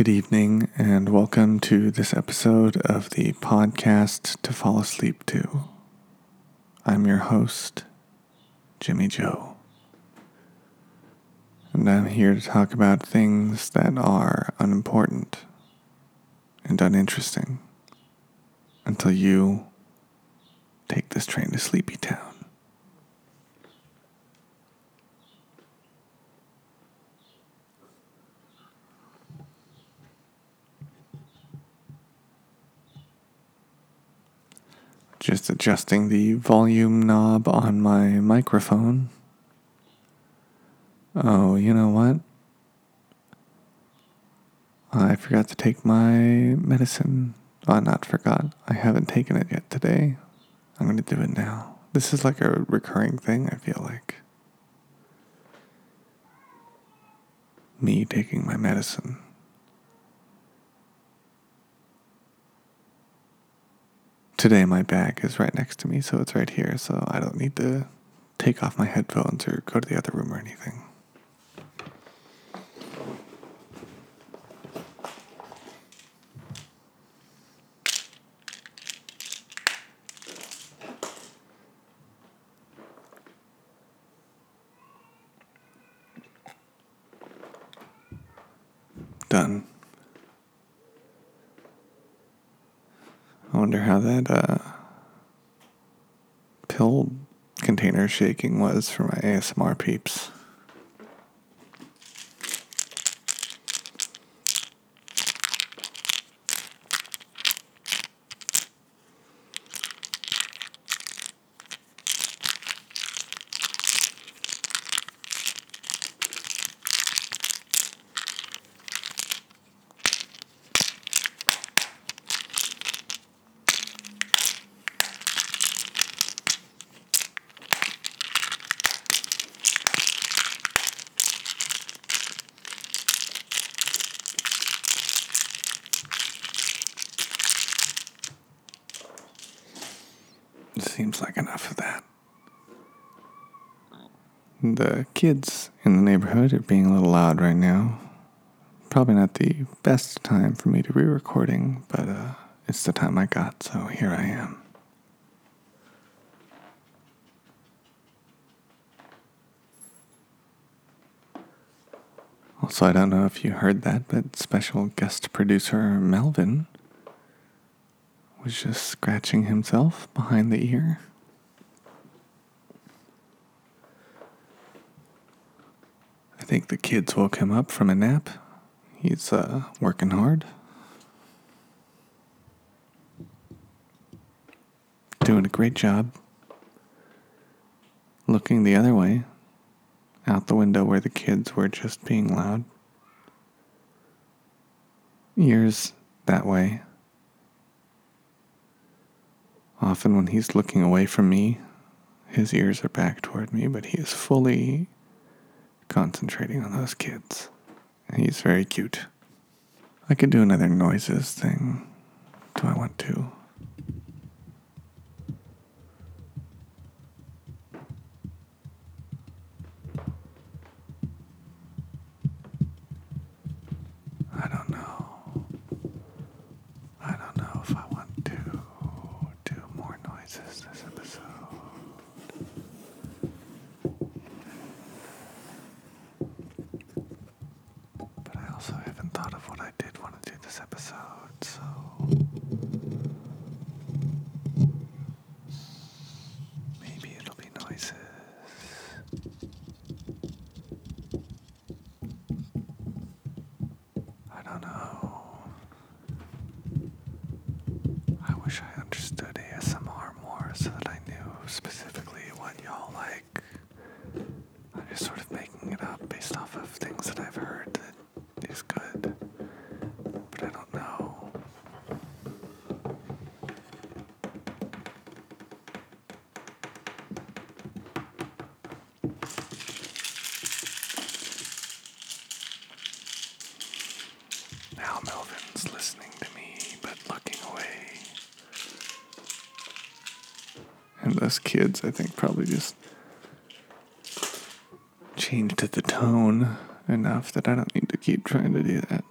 Good evening, and welcome to this episode of the podcast to fall asleep to. I'm your host, Jimmy Joe. And I'm here to talk about things that are unimportant and uninteresting until you take this train to Sleepy Town. Just adjusting the volume knob on my microphone. Oh, you know what? I forgot to take my medicine. Oh, not forgot. I haven't taken it yet today. I'm going to do it now. This is like a recurring thing, I feel like. Me taking my medicine. Today, my bag is right next to me, so it's right here, so I don't need to take off my headphones or go to the other room or anything. I wonder how that uh, pill container shaking was for my ASMR peeps. Seems like enough of that. The kids in the neighborhood are being a little loud right now. Probably not the best time for me to be recording, but uh, it's the time I got, so here I am. Also, I don't know if you heard that, but special guest producer Melvin was just scratching himself behind the ear. I think the kids woke him up from a nap. He's uh, working hard. Doing a great job. Looking the other way, out the window where the kids were just being loud. Ears that way. Often, when he's looking away from me, his ears are back toward me, but he is fully concentrating on those kids. He's very cute. I could do another noises thing. Do I want to? I don't know. I don't know if I want to do more noises this episode. But I also haven't thought of what I did want to do this episode, so. was listening to me but looking away. And us kids, I think, probably just changed the tone enough that I don't need to keep trying to do that.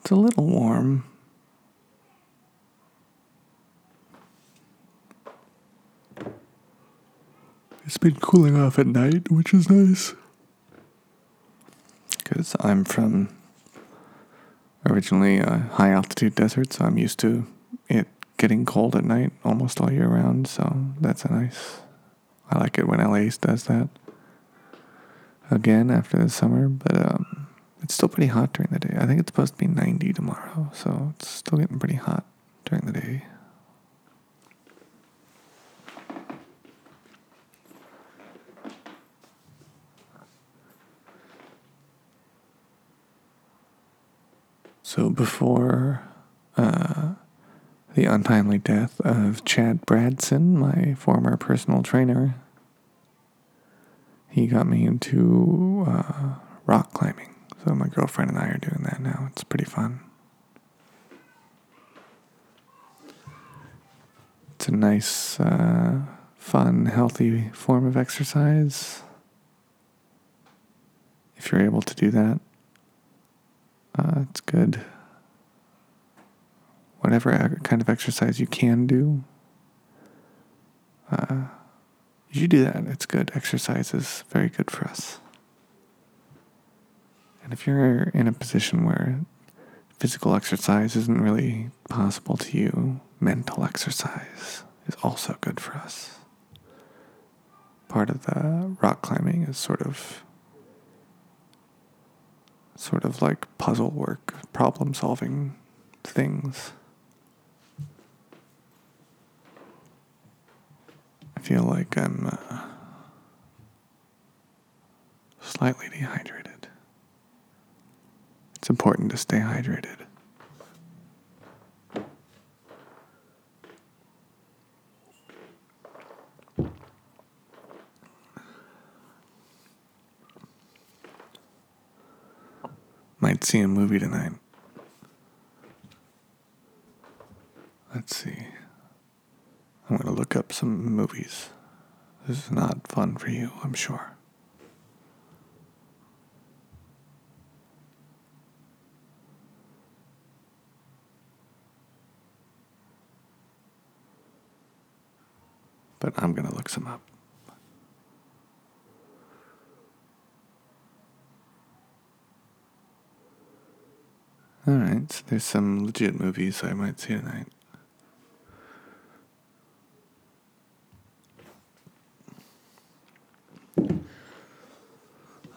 It's a little warm. Been cooling off at night, which is nice. Because I'm from originally a high altitude desert, so I'm used to it getting cold at night almost all year round. So that's a nice. I like it when LA does that. Again after the summer, but um, it's still pretty hot during the day. I think it's supposed to be 90 tomorrow, so it's still getting pretty hot during the day. So before uh, the untimely death of Chad Bradson, my former personal trainer, he got me into uh, rock climbing. So my girlfriend and I are doing that now. It's pretty fun. It's a nice, uh, fun, healthy form of exercise. If you're able to do that. Uh, it's good. Whatever kind of exercise you can do, uh, you do that. It's good. Exercise is very good for us. And if you're in a position where physical exercise isn't really possible to you, mental exercise is also good for us. Part of the rock climbing is sort of sort of like puzzle work, problem solving things. I feel like I'm uh, slightly dehydrated. It's important to stay hydrated. Might see a movie tonight. Let's see. I'm going to look up some movies. This is not fun for you, I'm sure. But I'm going to look some up. Alright, so there's some legit movies I might see tonight.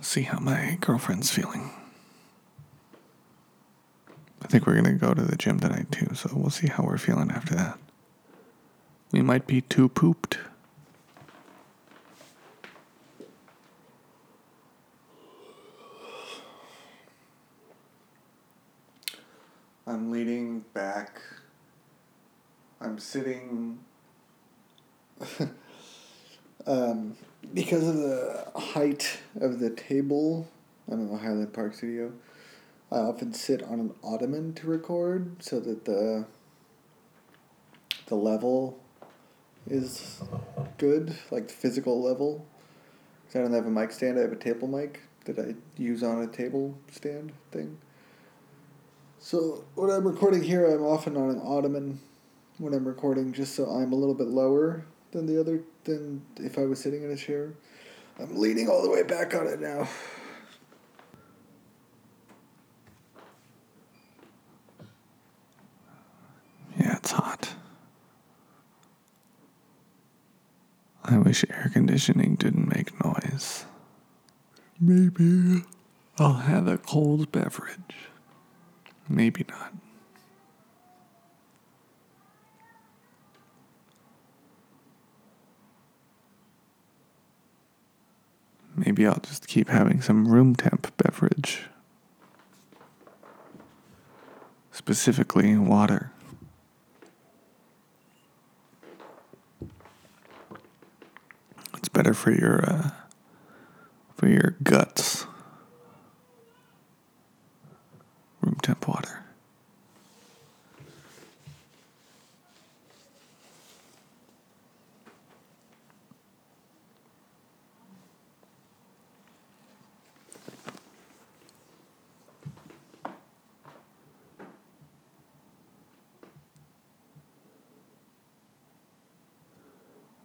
See how my girlfriend's feeling. I think we're gonna go to the gym tonight too, so we'll see how we're feeling after that. We might be too pooped. I'm leaning back. I'm sitting. um, because of the height of the table, I'm in the Highland Park studio. I often sit on an ottoman to record so that the the level is good, like the physical level. Because I don't have a mic stand, I have a table mic that I use on a table stand thing. So when I'm recording here, I'm often on an ottoman when I'm recording, just so I'm a little bit lower than the other than if I was sitting in a chair. I'm leaning all the way back on it now. Yeah, it's hot. I wish air conditioning didn't make noise. Maybe I'll have a cold beverage. Maybe not. Maybe I'll just keep having some room temp beverage. Specifically, water. It's better for your uh, for your guts. Room temp water.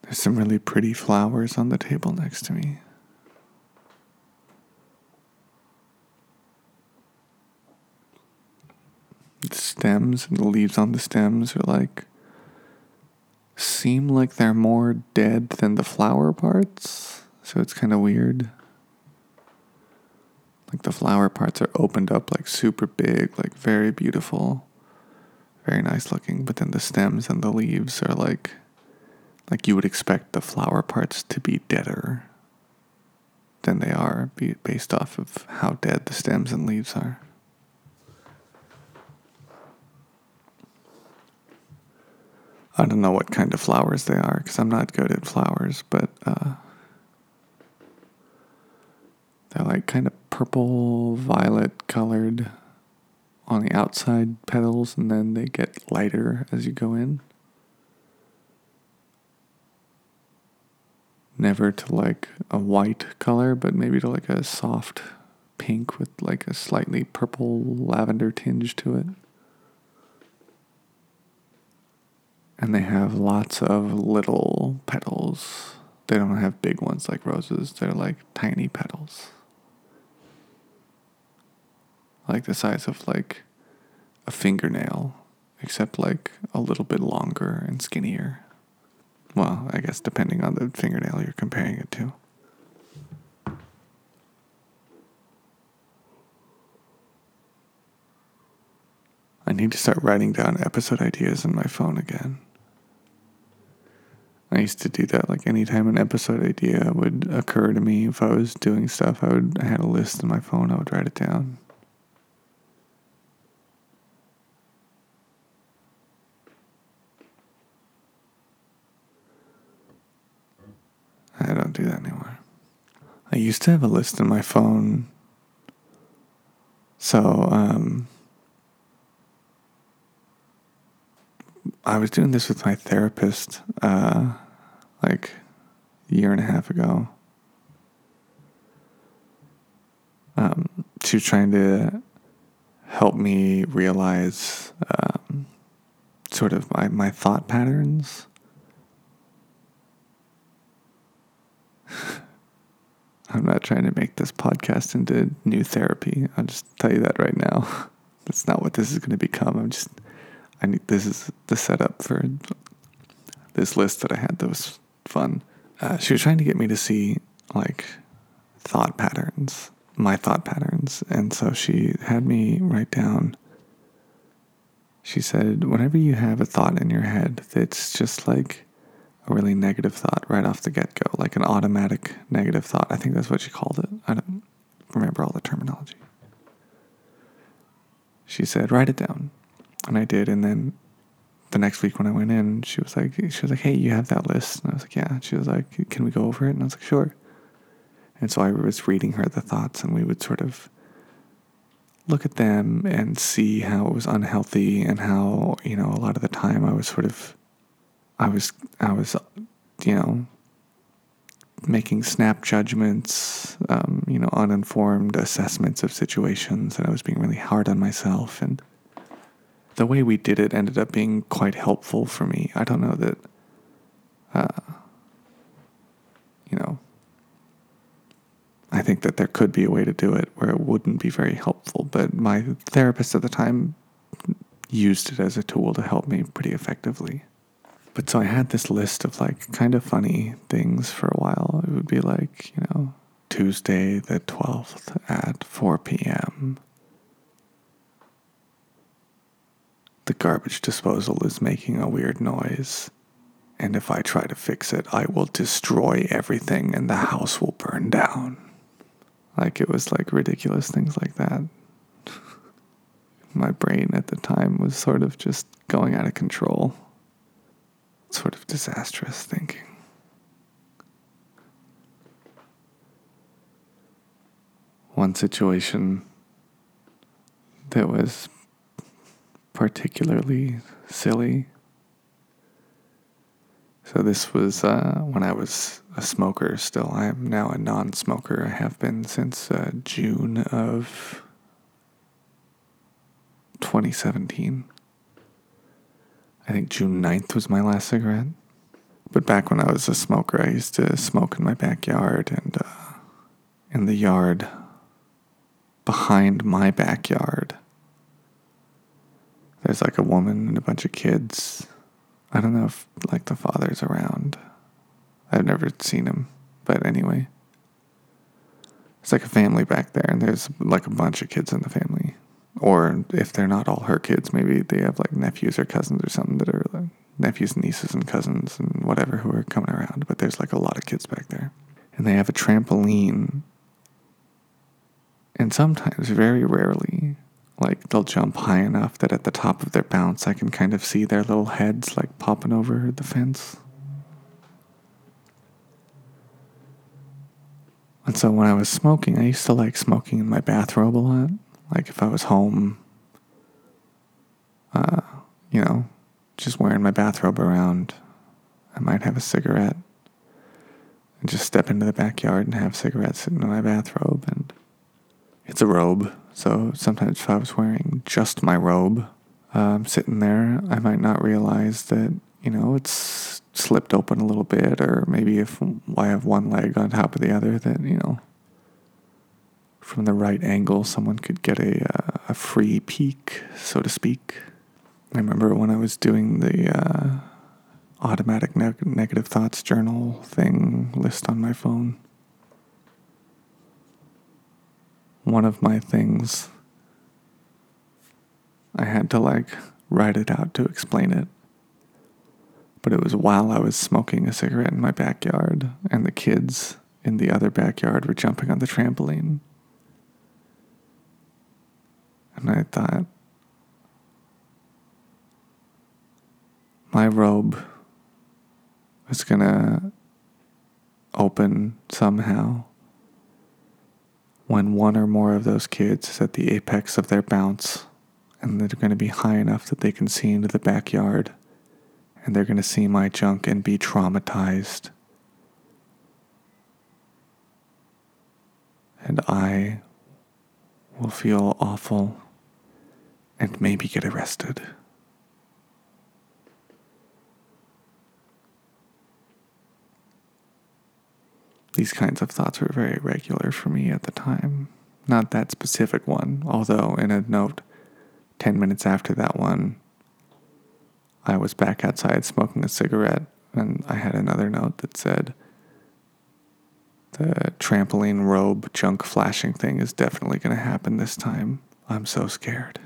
There's some really pretty flowers on the table next to me. The stems and the leaves on the stems are like seem like they're more dead than the flower parts. So it's kind of weird. Like the flower parts are opened up like super big, like very beautiful, very nice looking. But then the stems and the leaves are like, like you would expect the flower parts to be deader than they are, based off of how dead the stems and leaves are. I don't know what kind of flowers they are because I'm not good at flowers, but uh, they're like kind of purple violet colored on the outside petals, and then they get lighter as you go in. Never to like a white color, but maybe to like a soft pink with like a slightly purple lavender tinge to it. and they have lots of little petals. They don't have big ones like roses, they're like tiny petals. Like the size of like a fingernail, except like a little bit longer and skinnier. Well, I guess depending on the fingernail you're comparing it to. I need to start writing down episode ideas in my phone again. I used to do that like anytime an episode idea would occur to me if I was doing stuff, I would I had a list in my phone, I would write it down. I don't do that anymore. I used to have a list in my phone. So, um, I was doing this with my therapist uh, like a year and a half ago. Um, she was trying to help me realize um, sort of my, my thought patterns. I'm not trying to make this podcast into new therapy. I'll just tell you that right now. That's not what this is going to become. I'm just I need this is the setup for this list that I had that was fun. Uh, she was trying to get me to see like thought patterns, my thought patterns, and so she had me write down. She said, whenever you have a thought in your head that's just like a really negative thought right off the get go, like an automatic negative thought. I think that's what she called it. I don't remember all the terminology. She said, write it down and I did. And then the next week when I went in, she was like, she was like, hey, you have that list? And I was like, yeah. She was like, can we go over it? And I was like, sure. And so I was reading her the thoughts, and we would sort of look at them and see how it was unhealthy and how you know a lot of the time I was sort of, I was I was, you know, making snap judgments, um, you know, uninformed assessments of situations, and I was being really hard on myself and the way we did it ended up being quite helpful for me. I don't know that, uh, you know, I think that there could be a way to do it where it wouldn't be very helpful, but my therapist at the time used it as a tool to help me pretty effectively. But so I had this list of like kind of funny things for a while. It would be like, you know, Tuesday the 12th at 4 p.m. The garbage disposal is making a weird noise. And if I try to fix it, I will destroy everything and the house will burn down. Like it was like ridiculous things like that. My brain at the time was sort of just going out of control. Sort of disastrous thinking. One situation that was particularly silly. So, this was uh, when I was a smoker still. I am now a non smoker. I have been since uh, June of 2017. I think June 9th was my last cigarette. But back when I was a smoker, I used to smoke in my backyard and uh, in the yard behind my backyard. There's like a woman and a bunch of kids. I don't know if like the father's around. I've never seen him, but anyway. It's like a family back there, and there's like a bunch of kids in the family. Or if they're not all her kids, maybe they have like nephews or cousins or something that are like nephews nieces and cousins and whatever who are coming around. But there's like a lot of kids back there. And they have a trampoline. And sometimes, very rarely, like they'll jump high enough that at the top of their bounce, I can kind of see their little heads like popping over the fence. And so when I was smoking, I used to like smoking in my bathrobe a lot. Like if I was home, uh, you know, just wearing my bathrobe around, I might have a cigarette and just step into the backyard and have cigarettes sitting in my bathrobe. And it's a robe. So sometimes if I was wearing just my robe, um, sitting there, I might not realize that, you know, it's slipped open a little bit, or maybe if I have one leg on top of the other, that, you know, from the right angle, someone could get a, uh, a free peek, so to speak. I remember when I was doing the uh, automatic ne- negative thoughts journal thing list on my phone. One of my things, I had to like write it out to explain it. But it was while I was smoking a cigarette in my backyard, and the kids in the other backyard were jumping on the trampoline. And I thought, my robe is gonna open somehow when one or more of those kids is at the apex of their bounce and they're going to be high enough that they can see into the backyard and they're going to see my junk and be traumatized. And I will feel awful and maybe get arrested. These kinds of thoughts were very regular for me at the time. Not that specific one, although, in a note 10 minutes after that one, I was back outside smoking a cigarette, and I had another note that said, The trampoline robe junk flashing thing is definitely going to happen this time. I'm so scared.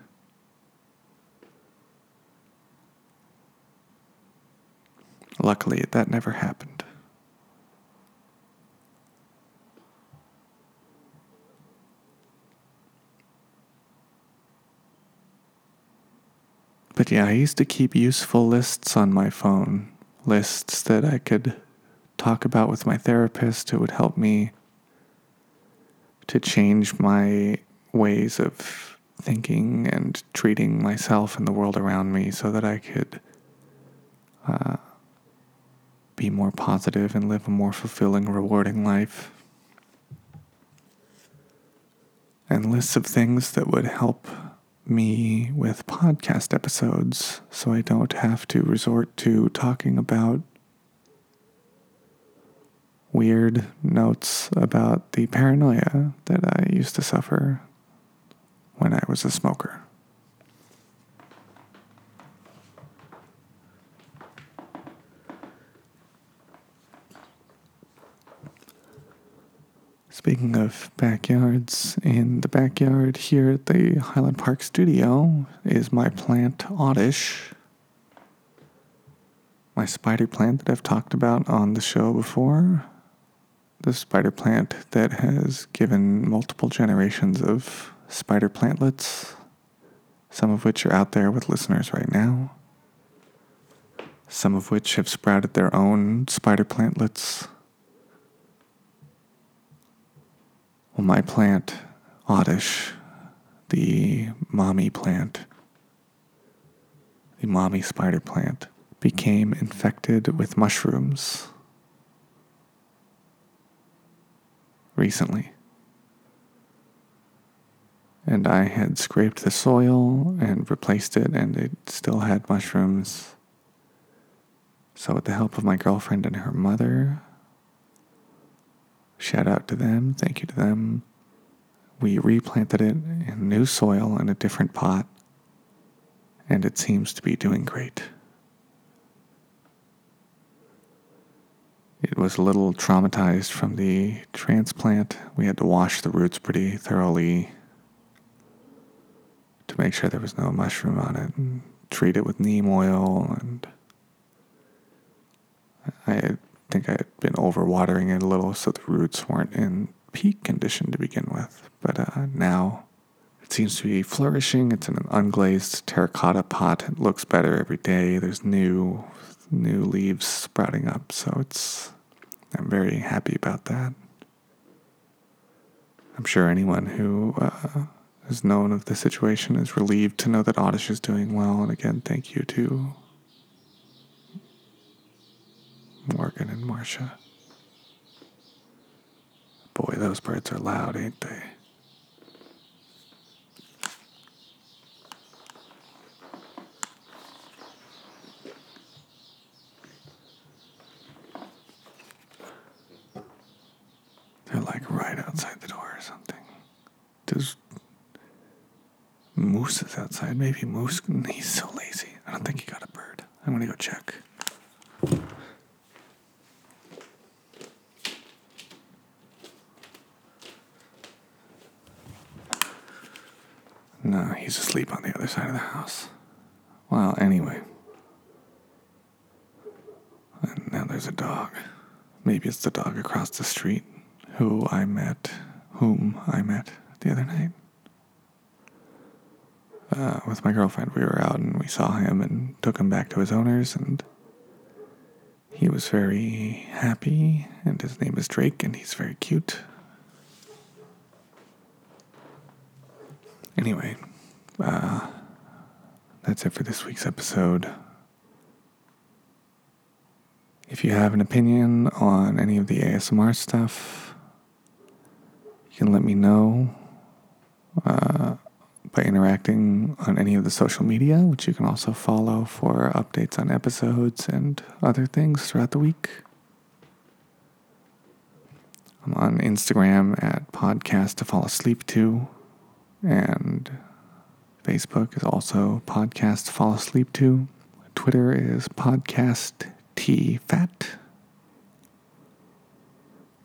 Luckily, that never happened. But yeah, I used to keep useful lists on my phone, lists that I could talk about with my therapist who would help me to change my ways of thinking and treating myself and the world around me so that I could uh, be more positive and live a more fulfilling, rewarding life. And lists of things that would help me with podcast episodes so I don't have to resort to talking about weird notes about the paranoia that I used to suffer when I was a smoker. Speaking of backyards, in the backyard here at the Highland Park studio is my plant Oddish, my spider plant that I've talked about on the show before. The spider plant that has given multiple generations of spider plantlets, some of which are out there with listeners right now, some of which have sprouted their own spider plantlets Well, my plant, Oddish, the mommy plant, the mommy spider plant, became infected with mushrooms recently. And I had scraped the soil and replaced it, and it still had mushrooms. So, with the help of my girlfriend and her mother, shout out to them, thank you to them, we replanted it in new soil in a different pot, and it seems to be doing great. It was a little traumatized from the transplant. We had to wash the roots pretty thoroughly to make sure there was no mushroom on it and treat it with neem oil and I think I had been overwatering it a little so the roots weren't in peak condition to begin with. But uh, now it seems to be flourishing. It's in an unglazed terracotta pot. It looks better every day. There's new new leaves sprouting up, so it's I'm very happy about that. I'm sure anyone who uh, has known of the situation is relieved to know that Oddish is doing well. And again, thank you to Morgan and Marcia. Boy, those birds are loud, ain't they? They're like right outside the door or something. There's mooses outside. Maybe moose. He's so lazy. I don't think he got a bird. I'm gonna go check. No, he's asleep on the other side of the house. Well, anyway. And now there's a dog. Maybe it's the dog across the street who I met, whom I met the other night. Uh, with my girlfriend, we were out and we saw him and took him back to his owners, and he was very happy. And his name is Drake, and he's very cute. Anyway, uh, that's it for this week's episode. If you have an opinion on any of the ASMR stuff, you can let me know uh, by interacting on any of the social media, which you can also follow for updates on episodes and other things throughout the week. I'm on Instagram at podcast to fall asleep to. And Facebook is also Podcast Fall Asleep To. Twitter is Podcast T Fat.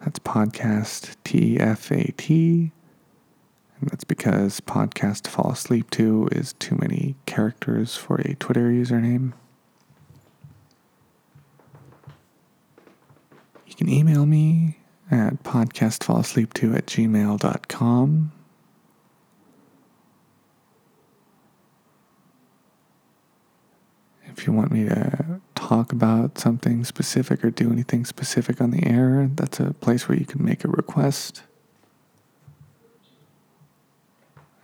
That's Podcast T F A T. And that's because Podcast Fall Asleep To is too many characters for a Twitter username. You can email me at podcastfallasleep2 at gmail.com. If you want me to talk about something specific or do anything specific on the air, that's a place where you can make a request.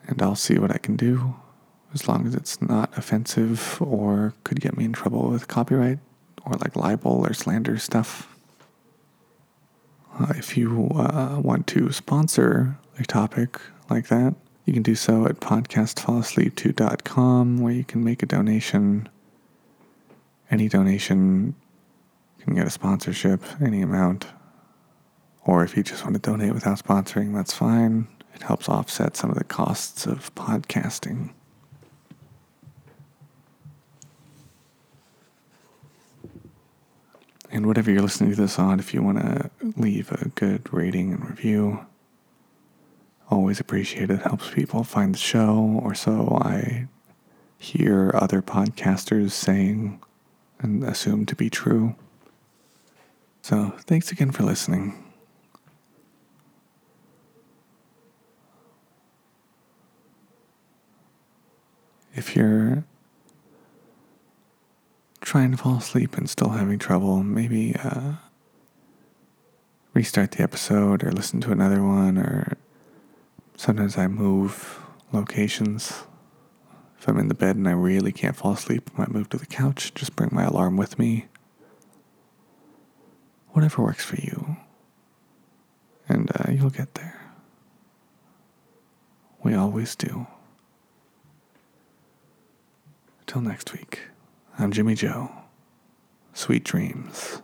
And I'll see what I can do, as long as it's not offensive or could get me in trouble with copyright or like libel or slander stuff. Uh, if you uh, want to sponsor a topic like that, you can do so at podcastfallasleep2.com, where you can make a donation any donation can get a sponsorship, any amount. Or if you just want to donate without sponsoring, that's fine. It helps offset some of the costs of podcasting. And whatever you're listening to this on, if you want to leave a good rating and review, always appreciate it. Helps people find the show, or so I hear other podcasters saying and assume to be true. So, thanks again for listening. If you're trying to fall asleep and still having trouble, maybe uh, restart the episode or listen to another one, or sometimes I move locations if I'm in the bed and I really can't fall asleep, I might move to the couch, just bring my alarm with me. Whatever works for you. And uh, you'll get there. We always do. Until next week, I'm Jimmy Joe. Sweet dreams.